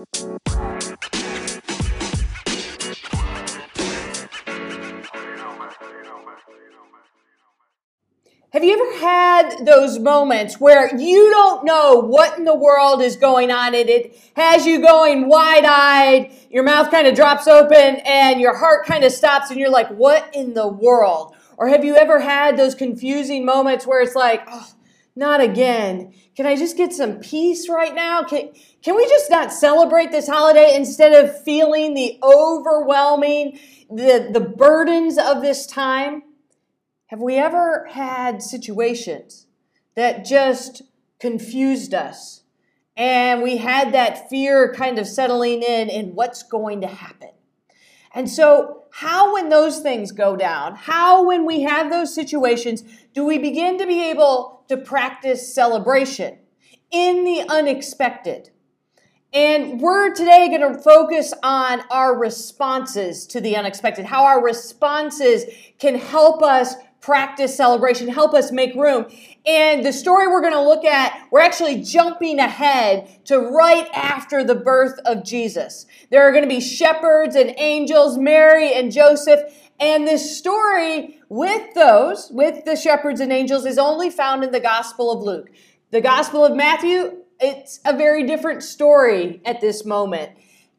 Have you ever had those moments where you don't know what in the world is going on and it has you going wide eyed, your mouth kind of drops open, and your heart kind of stops, and you're like, what in the world? Or have you ever had those confusing moments where it's like, oh, not again. Can I just get some peace right now? Can, can we just not celebrate this holiday instead of feeling the overwhelming, the, the burdens of this time? Have we ever had situations that just confused us and we had that fear kind of settling in and what's going to happen? And so, how, when those things go down, how, when we have those situations, do we begin to be able to practice celebration in the unexpected? And we're today going to focus on our responses to the unexpected, how our responses can help us practice celebration, help us make room. And the story we're going to look at, we're actually jumping ahead to right after the birth of Jesus. There are going to be shepherds and angels, Mary and Joseph. And this story with those, with the shepherds and angels, is only found in the Gospel of Luke. The Gospel of Matthew, it's a very different story at this moment.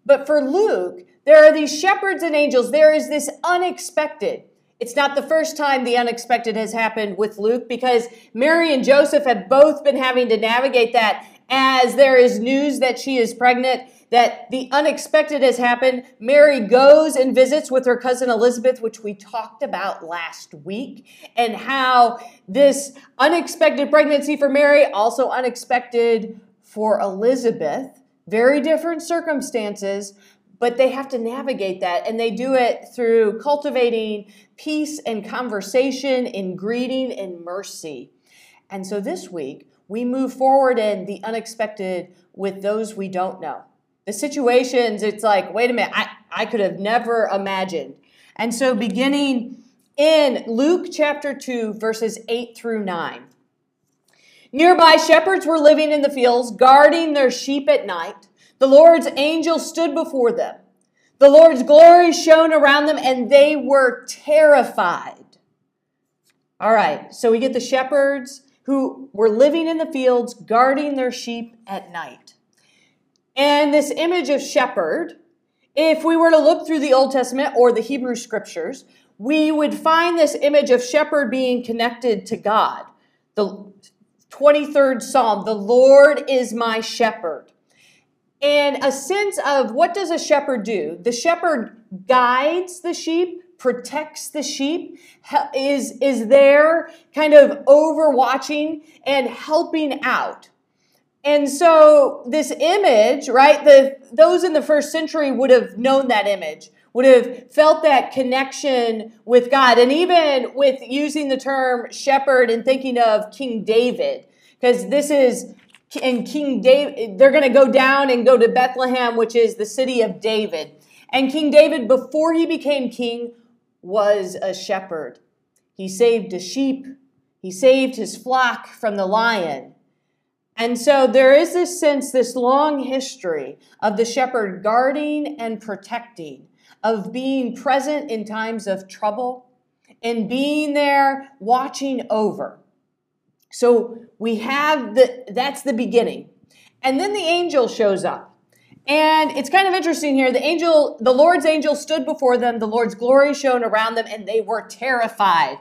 But for Luke, there are these shepherds and angels. There is this unexpected. It's not the first time the unexpected has happened with Luke because Mary and Joseph have both been having to navigate that as there is news that she is pregnant, that the unexpected has happened. Mary goes and visits with her cousin Elizabeth, which we talked about last week, and how this unexpected pregnancy for Mary, also unexpected for Elizabeth, very different circumstances, but they have to navigate that and they do it through cultivating peace and conversation in greeting and mercy. And so this week we move forward in the unexpected with those we don't know. The situations it's like wait a minute i, I could have never imagined. And so beginning in luke chapter 2 verses 8 through 9 nearby shepherds were living in the fields guarding their sheep at night the Lord's angel stood before them. The Lord's glory shone around them, and they were terrified. All right, so we get the shepherds who were living in the fields, guarding their sheep at night. And this image of shepherd, if we were to look through the Old Testament or the Hebrew scriptures, we would find this image of shepherd being connected to God. The 23rd Psalm, the Lord is my shepherd and a sense of what does a shepherd do? The shepherd guides the sheep, protects the sheep, is, is there kind of overwatching and helping out. And so this image, right, the those in the first century would have known that image, would have felt that connection with God. And even with using the term shepherd and thinking of King David, because this is and King David, they're going to go down and go to Bethlehem, which is the city of David. And King David, before he became king, was a shepherd. He saved a sheep, he saved his flock from the lion. And so there is this sense, this long history of the shepherd guarding and protecting, of being present in times of trouble, and being there watching over. So we have the, that's the beginning. And then the angel shows up. And it's kind of interesting here. The angel, the Lord's angel stood before them, the Lord's glory shone around them, and they were terrified.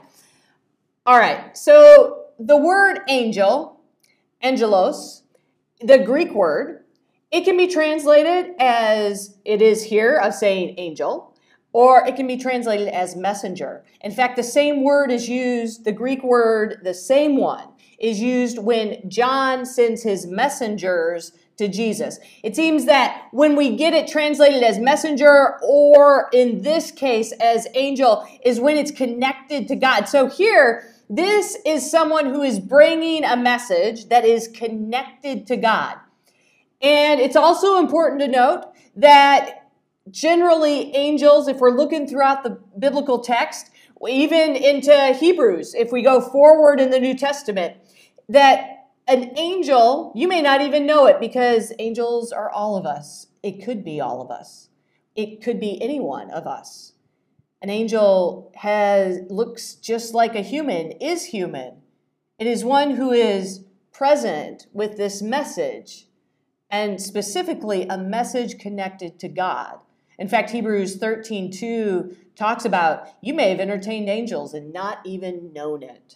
All right, so the word angel, angelos, the Greek word, it can be translated as it is here of saying angel, or it can be translated as messenger. In fact, the same word is used, the Greek word, the same one, is used when John sends his messengers to Jesus. It seems that when we get it translated as messenger or in this case as angel is when it's connected to God. So here, this is someone who is bringing a message that is connected to God. And it's also important to note that generally angels, if we're looking throughout the biblical text, even into Hebrews, if we go forward in the New Testament, that an angel, you may not even know it because angels are all of us. It could be all of us. It could be any one of us. An angel has looks just like a human, is human. It is one who is present with this message and specifically a message connected to God. In fact, Hebrews 13 2 talks about you may have entertained angels and not even known it.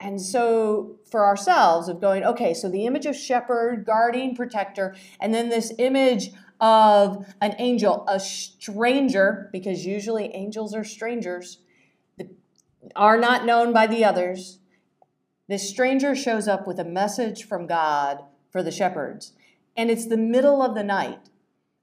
And mm-hmm. so, for ourselves, of going, okay, so the image of shepherd, guardian, protector, and then this image of an angel, a stranger, because usually angels are strangers, are not known by the others. This stranger shows up with a message from God for the shepherds, and it's the middle of the night.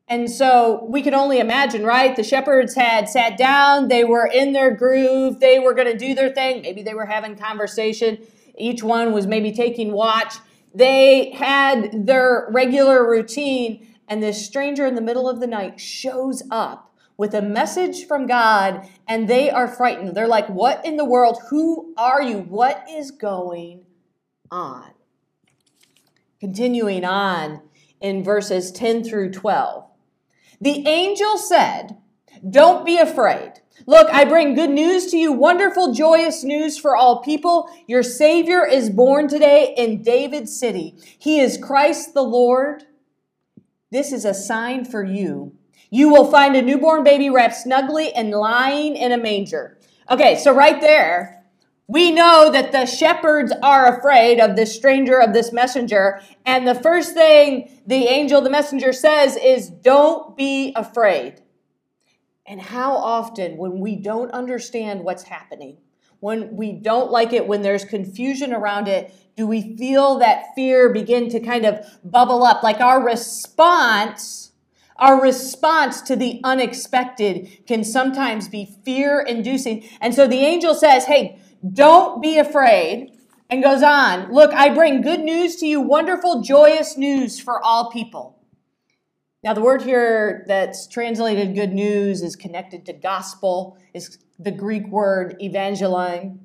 And so we can only imagine, right? The shepherds had sat down, they were in their groove, they were going to do their thing. Maybe they were having conversation. Each one was maybe taking watch. They had their regular routine, and this stranger in the middle of the night shows up with a message from God, and they are frightened. They're like, What in the world? Who are you? What is going on? Continuing on in verses 10 through 12. The angel said, Don't be afraid. Look, I bring good news to you, wonderful, joyous news for all people. Your Savior is born today in David's city. He is Christ the Lord. This is a sign for you. You will find a newborn baby wrapped snugly and lying in a manger. Okay, so right there, we know that the shepherds are afraid of this stranger, of this messenger. And the first thing the angel, the messenger says is, Don't be afraid. And how often, when we don't understand what's happening, when we don't like it, when there's confusion around it, do we feel that fear begin to kind of bubble up? Like our response, our response to the unexpected can sometimes be fear inducing. And so the angel says, Hey, don't be afraid. And goes on, look, I bring good news to you, wonderful, joyous news for all people. Now, the word here that's translated good news is connected to gospel, is the Greek word evangelion.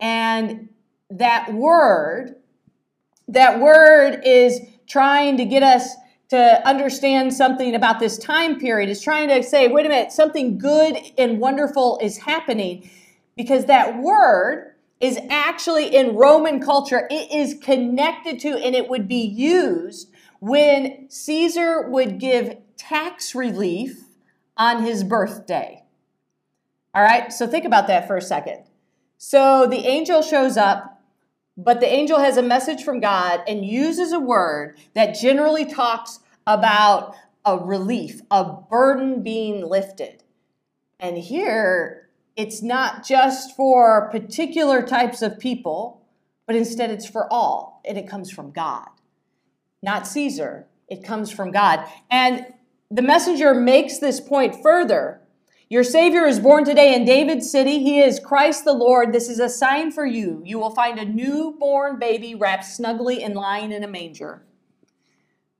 And that word, that word is trying to get us to understand something about this time period, is trying to say, wait a minute, something good and wonderful is happening because that word is actually in Roman culture, it is connected to and it would be used when Caesar would give tax relief on his birthday. All right, so think about that for a second. So the angel shows up, but the angel has a message from God and uses a word that generally talks about a relief, a burden being lifted. And here it's not just for particular types of people, but instead it's for all, and it comes from God. Not Caesar, it comes from God. And the messenger makes this point further. Your Savior is born today in David's city. He is Christ the Lord. This is a sign for you. You will find a newborn baby wrapped snugly and lying in a manger.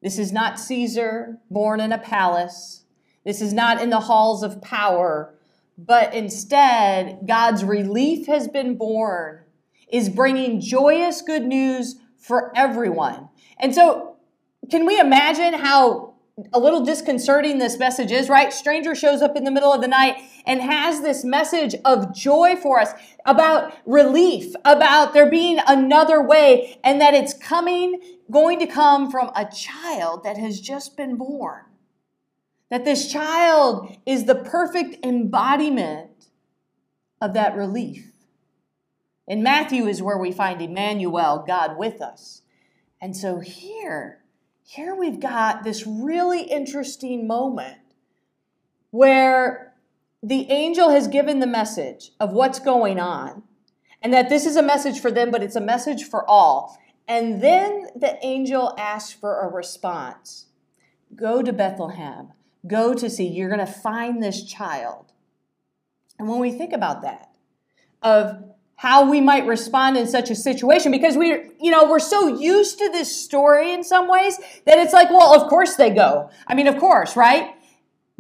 This is not Caesar born in a palace. This is not in the halls of power but instead, God's relief has been born, is bringing joyous good news for everyone. And so, can we imagine how a little disconcerting this message is, right? Stranger shows up in the middle of the night and has this message of joy for us about relief, about there being another way, and that it's coming, going to come from a child that has just been born. That this child is the perfect embodiment of that relief. In Matthew is where we find Emmanuel, God with us. And so here, here we've got this really interesting moment where the angel has given the message of what's going on and that this is a message for them, but it's a message for all. And then the angel asks for a response Go to Bethlehem go to see, you're going to find this child. And when we think about that, of how we might respond in such a situation, because we, you know, we're so used to this story in some ways that it's like, well, of course they go. I mean, of course, right?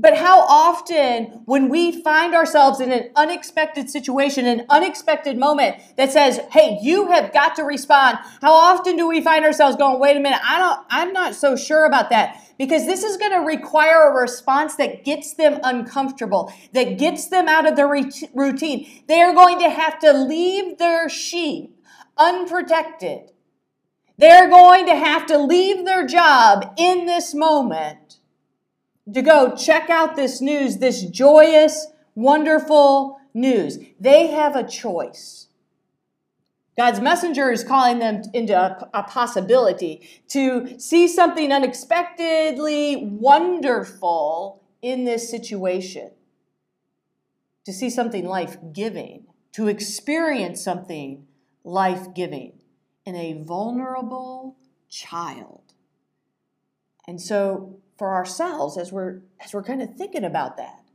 But how often, when we find ourselves in an unexpected situation, an unexpected moment that says, "Hey, you have got to respond," how often do we find ourselves going, "Wait a minute, I don't, I'm not so sure about that," because this is going to require a response that gets them uncomfortable, that gets them out of their routine. They are going to have to leave their sheep unprotected. They're going to have to leave their job in this moment to go check out this news, this joyous, wonderful news. They have a choice. God's messenger is calling them into a, a, possibility to see something unexpectedly wonderful in this situation, to see something life giving, to experience something life giving in a vulnerable child. And so for ourselves as we're as we're kind of thinking about that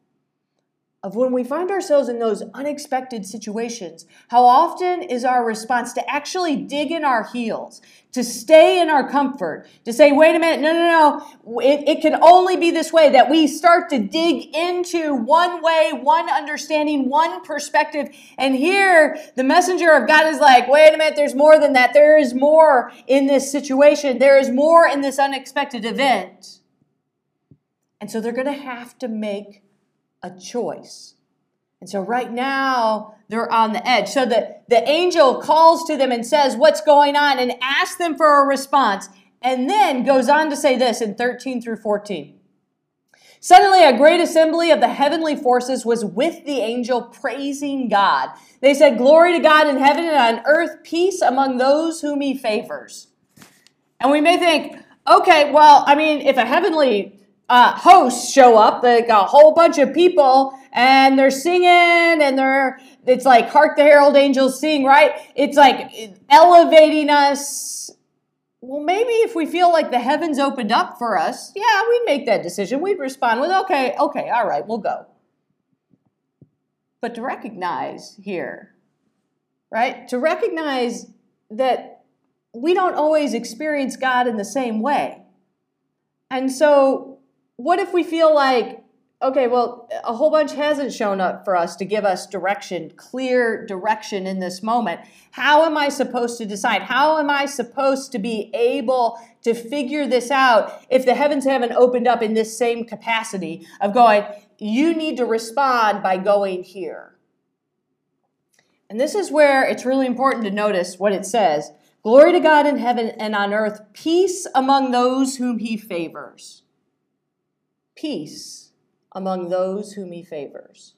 of when we find ourselves in those unexpected situations, how often is our response to actually dig in our heels, to stay in our comfort, to say, wait a minute, no, no, no, it, it can only be this way, that we start to dig into one way, one understanding, one perspective. And here, the messenger of God is like, wait a minute, there's more than that. There is more in this situation, there is more in this unexpected event. And so they're going to have to make a choice. And so right now, they're on the edge. So the, the angel calls to them and says, What's going on? and asks them for a response. And then goes on to say this in 13 through 14. Suddenly, a great assembly of the heavenly forces was with the angel praising God. They said, Glory to God in heaven and on earth, peace among those whom he favors. And we may think, okay, well, I mean, if a heavenly uh, hosts show up, like a whole bunch of people, and they're singing, and they're it's like "Hark the Herald Angels Sing," right? It's like elevating us. Well, maybe if we feel like the heavens opened up for us, yeah, we'd make that decision. We'd respond with, "Okay, okay, all right, we'll go." But to recognize here, right? To recognize that we don't always experience God in the same way. And so what if we feel like, okay, well, a whole bunch hasn't shown up for us to give us direction, clear direction in this moment? How am I supposed to decide? How am I supposed to be able to figure this out if the heavens haven't opened up in this same capacity of going, you need to respond by going here? And this is where it's really important to notice what it says. Glory to God in heaven and on earth, peace among those whom he favors peace among those whom he favors.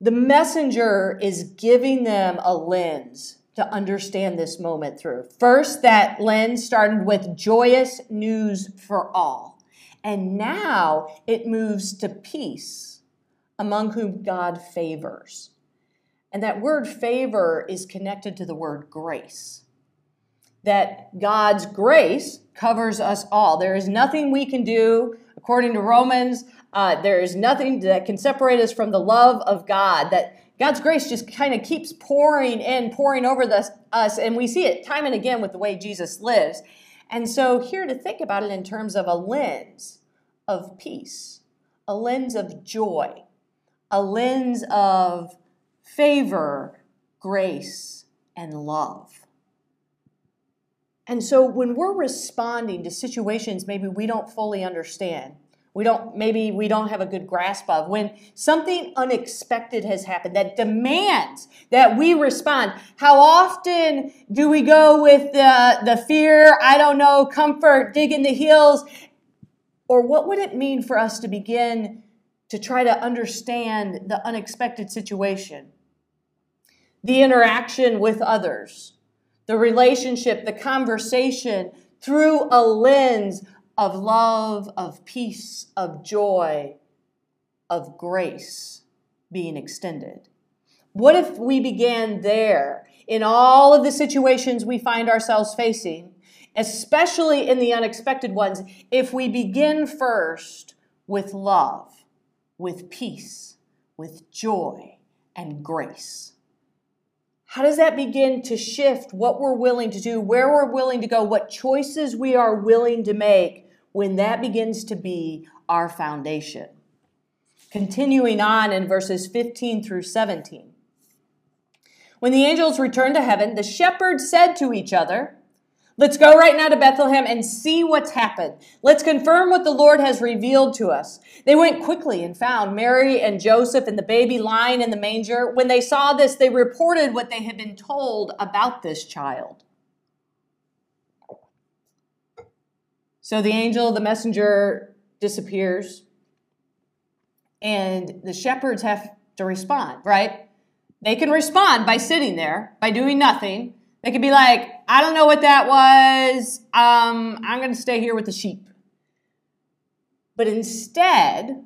The messenger is giving them a lens to understand this moment through. First, that lens started with joyous news for all. And now it moves to peace among whom God favors. And that word favor is connected to the word grace. That God's grace covers us all. There is nothing we can do, according to Romans. Uh, there is nothing that can separate us from the love of God. That God's grace just kind of keeps pouring in, pouring over us, and we see it time and again with the way Jesus lives. And so, here to think about it in terms of a lens of peace, a lens of joy, a lens of favor, grace, and love. And so when we're responding to situations maybe we don't fully understand, we don't maybe we don't have a good grasp of when something unexpected has happened that demands that we respond how often do we go with the the fear i don't know comfort dig in the heels or what would it mean for us to begin to try to understand the unexpected situation the interaction with others the relationship, the conversation through a lens of love, of peace, of joy, of grace being extended. What if we began there in all of the situations we find ourselves facing, especially in the unexpected ones, if we begin first with love, with peace, with joy, and grace? How does that begin to shift what we're willing to do, where we're willing to go, what choices we are willing to make when that begins to be our foundation. Continuing on in verses 15 through 17. When the angels returned to heaven, the shepherds said to each other, Let's go right now to Bethlehem and see what's happened. Let's confirm what the Lord has revealed to us. They went quickly and found Mary and Joseph and the baby lying in the manger. When they saw this, they reported what they had been told about this child. So the angel, the messenger, disappears, and the shepherds have to respond, right? They can respond by sitting there, by doing nothing. They could be like, I don't know what that was. Um, I'm going to stay here with the sheep. But instead,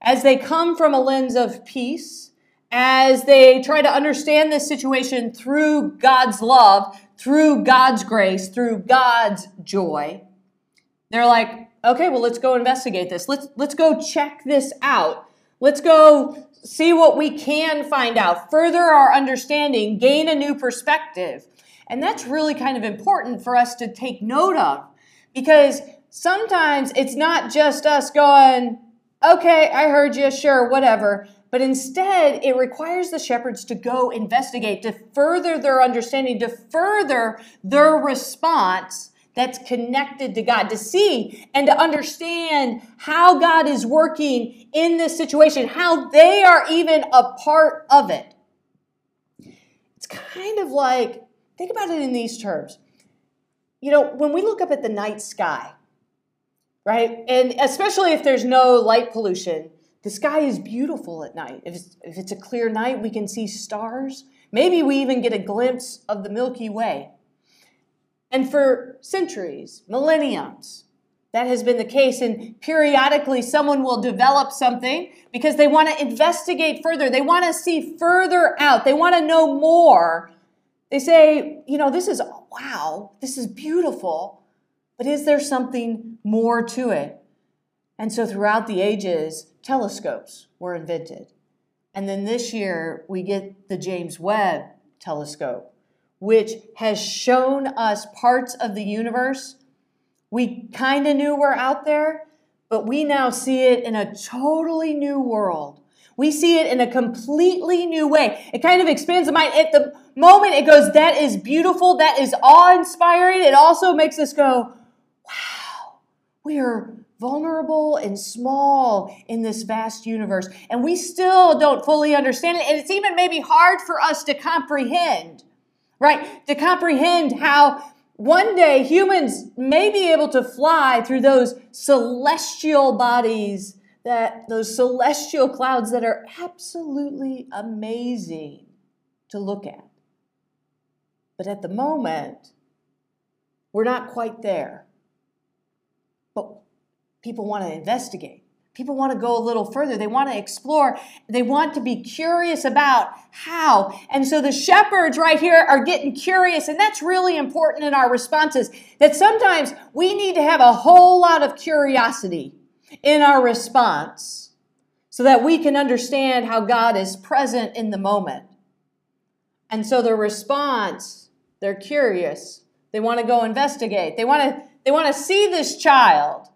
as they come from a lens of peace, as they try to understand this situation through God's love, through God's grace, through God's joy, they're like, okay, well, let's go investigate this. Let's, let's go check this out. Let's go see what we can find out, further our understanding, gain a new perspective. And that's really kind of important for us to take note of because sometimes it's not just us going, okay, I heard you, sure, whatever. But instead, it requires the shepherds to go investigate, to further their understanding, to further their response that's connected to God, to see and to understand how God is working in this situation, how they are even a part of it. It's kind of like Think about it in these terms. You know, when we look up at the night sky, right, and especially if there's no light pollution, the sky is beautiful at night. If it's, if it's a clear night, we can see stars. Maybe we even get a glimpse of the Milky Way. And for centuries, millenniums, that has been the case. And periodically, someone will develop something because they want to investigate further. They want to see further out. They want to know more they say, you know, this is, wow, this is beautiful, but is there something more to it? And so throughout the ages, telescopes were invented. And then this year, we get the James Webb telescope, which has shown us parts of the universe. We kind of knew were out there, but we now see it in a totally new world. We see it in a completely new way. It kind of expands the mind. At the moment it goes, that is beautiful, that is awe inspiring, it also makes us go, wow, we are vulnerable and small in this vast universe. And we still don't fully understand it. And it's even maybe hard for us to comprehend, right? To comprehend how one day humans may be able to fly through those celestial bodies that those celestial clouds that are absolutely amazing to look at. But at the moment, we're not quite there. But people want to investigate. People want to go a little further. They want to explore. They want to be curious about how. And so the shepherds right here are getting curious. And that's really important in our responses that sometimes we need to have a whole lot of curiosity in our response so that we can understand how God is present in the moment. And so the response, they're curious. They want to go investigate. They want to they want to see this child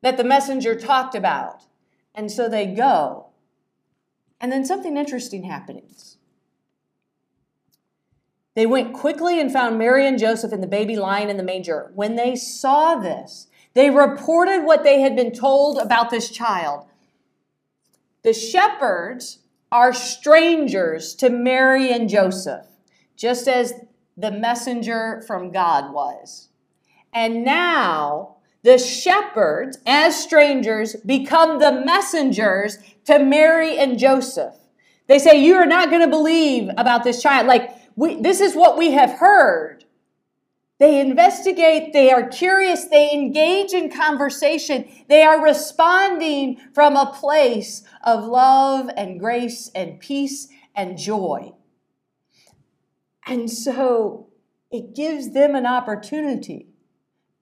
that the messenger talked about. And so they go. And then something interesting happens. They went quickly and found Mary and Joseph and the baby lying in the manger. When they saw this, they reported what they had been told about this child. The shepherds are strangers to Mary and Joseph, just as the messenger from God was. And now the shepherds, as strangers, become the messengers to Mary and Joseph. They say, You are not going to believe about this child. Like, we, this is what we have heard. They investigate, they are curious, they engage in conversation, they are responding from a place of love and grace and peace and joy. And so it gives them an opportunity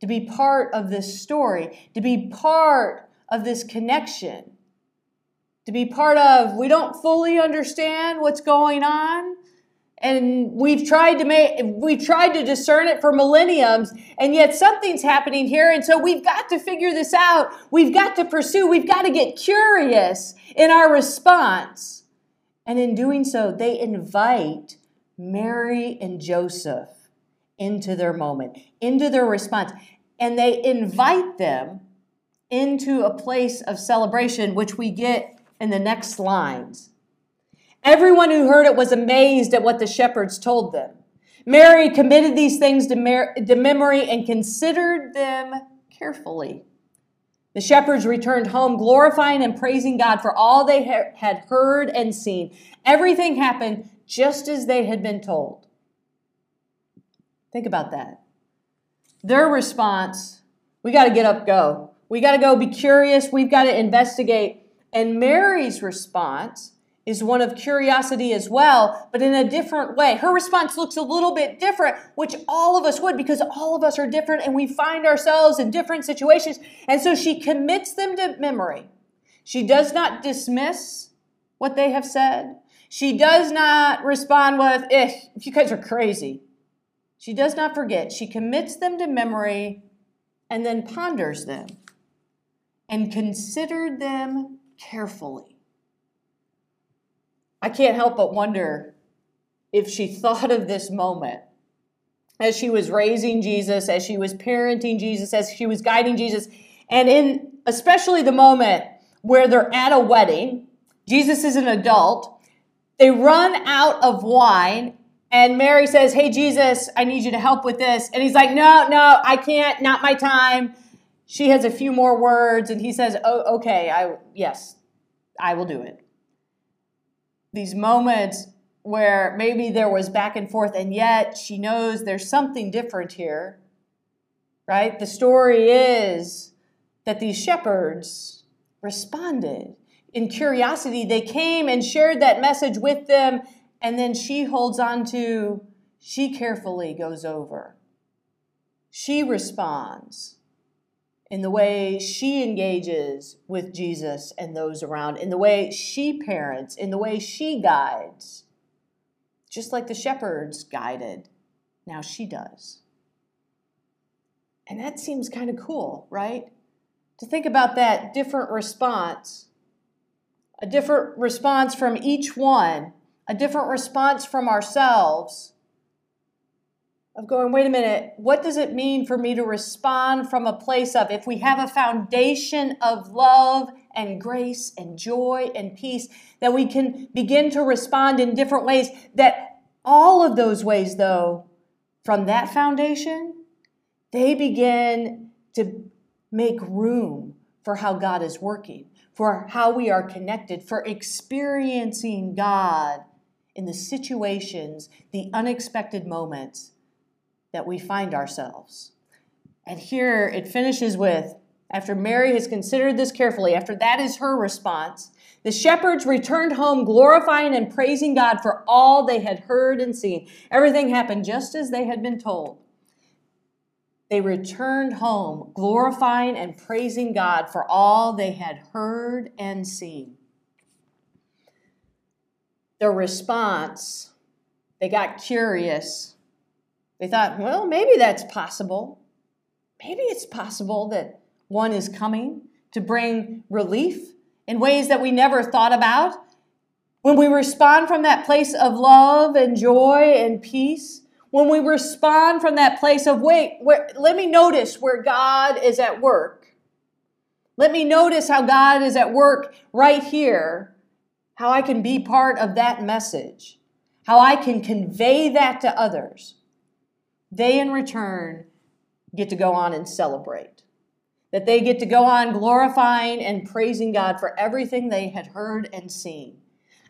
to be part of this story, to be part of this connection, to be part of, we don't fully understand what's going on, and we've tried to make we've tried to discern it for millenniums and yet something's happening here. And so we've got to figure this out. We've got to pursue. We've got to get curious in our response. And in doing so they invite mary and joseph into their moment into their response. And they invite them into a place of celebration which we get in the next lines Everyone who heard it was amazed at what the shepherds told them. Mary committed these things to, mer- to memory and considered them carefully. The shepherds returned home, glorifying and praising God for all they ha- had heard and seen. Everything happened just as they had been told. Think about that. Their response we got to get up, go. We got to go be curious. We've got to investigate. And Mary's response is one of curiosity as well, but in a different way. Her response looks a little bit different, which all of us would because all of us are different and we find ourselves in different situations. And so she commits them to memory. She does not dismiss what they have said. She does not respond with, eh, you guys are crazy. She does not forget. She commits them to memory and then ponders them and considered them carefully. I can't help but wonder if she thought of this moment as she was raising Jesus, as she was parenting Jesus, as she was guiding Jesus, and in especially the moment where they're at a wedding, Jesus is an adult, they run out of wine. And Mary says, Hey, Jesus, I need you to help with this. And he's like, No, no, I can't, not my time. She has a few more words, and he says, Oh, okay, I, yes, I will do it these moments where maybe there was back and forth, and yet she knows there's something different here, right? The story is that these shepherds responded in curiosity. They came and shared that message with them, and then she holds on to, she carefully goes over. She responds in the way she engages with Jesus and those around, in the way she parents, in the way she guides. Just like the shepherds guided, now she does. And that seems kind of cool, right? To think about that different response, a different response from each one, a different response from ourselves of going, wait a minute, what does it mean for me to respond from a place of, if we have a foundation of love and grace and joy and peace, that we can begin to respond in different ways, that all of those ways, though, from that foundation, they begin to make room for how God is working, for how we are connected, for experiencing God in the situations, the unexpected moments that we find ourselves. And here it finishes with after Mary has considered this carefully, after that is her response, the shepherds returned home glorifying and praising God for all they had heard and seen. Everything happened just as they had been told. They returned home glorifying and praising God for all they had heard and seen. Their response, they got curious they thought, well, maybe that's possible. Maybe it's possible that one is coming to bring relief in ways that we never thought about. When we respond from that place of love and joy and peace, when we respond from that place of, wait, where, let me notice where God is at work. Let me notice how God is at work right here, how I can be part of that message, how I can convey that to others. They, in return, get to go on and celebrate. That they get to go on glorifying and praising God for everything they had heard and seen.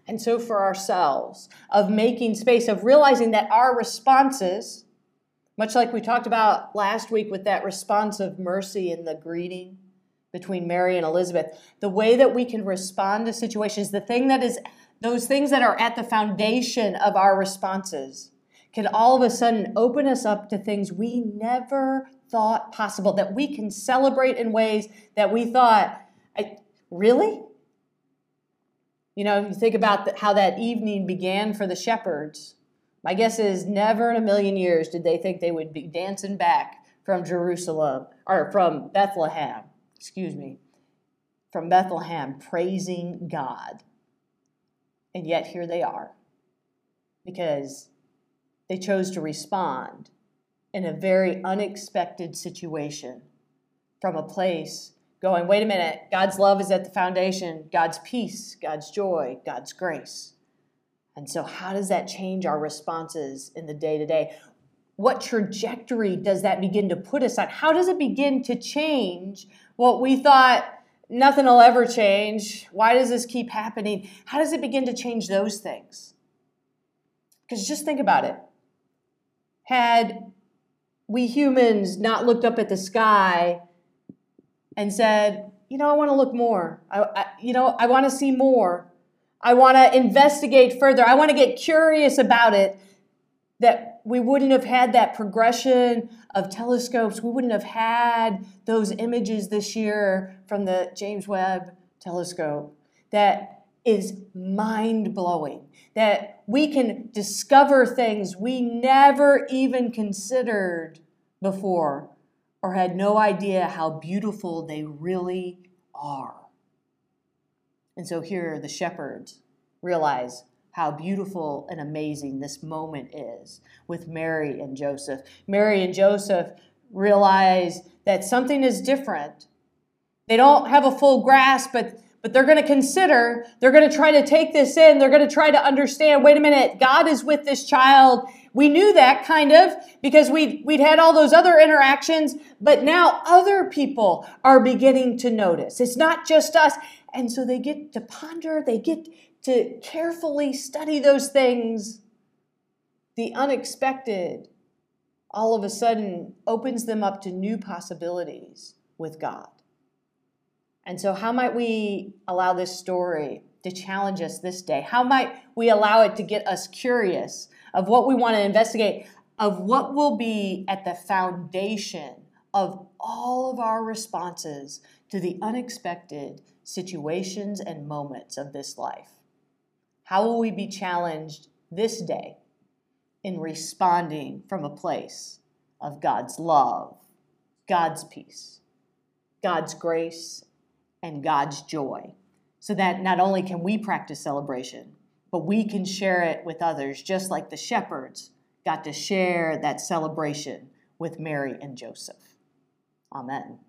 And so, for ourselves, of making space, of realizing that our responses, much like we talked about last week with that response of mercy in the greeting between Mary and Elizabeth, the way that we can respond to situations, the thing that is, those things that are at the foundation of our responses can all of a sudden open us up to things we never thought possible, that we can celebrate in ways that we thought, really? You know, you think about the, how that evening began for the shepherds My guess is never in a million years did they think they would be dancing back from Jerusalem or from Bethlehem, excuse me, from Bethlehem, praising God. And yet here they are because they chose to respond in a very unexpected situation from a place going, wait a minute, God's love is at the foundation, God's peace, God's joy, God's grace. And so, how does that change our responses in the day to day? What trajectory does that begin to put us on? How does it begin to change what we thought nothing will ever change? Why does this keep happening? How does it begin to change those things? Because just think about it. Had we humans not looked up at the sky and said, you know, I want to look more. I, I you know, I want to see more. I want to investigate further. I want to get curious about it. That we wouldn't have had that progression of telescopes. We wouldn't have had those images this year from the James Webb telescope. That is mind blowing. That we can discover things we never even considered before or had no idea how beautiful they really are. And so here the shepherds realize how beautiful and amazing this moment is with Mary and Joseph. Mary and Joseph realize that something is different. They don't have a full grasp, but but they're going to consider, they're going to try to take this in, they're going to try to understand, wait a minute, God is with this child. We knew that kind of because we'd, we'd had all those other interactions, but now other people are beginning to notice. It's not just us. And so they get to ponder, they get to carefully study those things. The unexpected all of a sudden opens them up to new possibilities with God. And so, how might we allow this story to challenge us this day? How might we allow it to get us curious of what we want to investigate, of what will be at the foundation of all of our responses to the unexpected situations and moments of this life? How will we be challenged this day in responding from a place of God's love, God's peace, God's grace, and God's joy. So that not only can we practice celebration, but we can share it with others, just like the shepherds got to share that celebration with Mary and Joseph. Amen.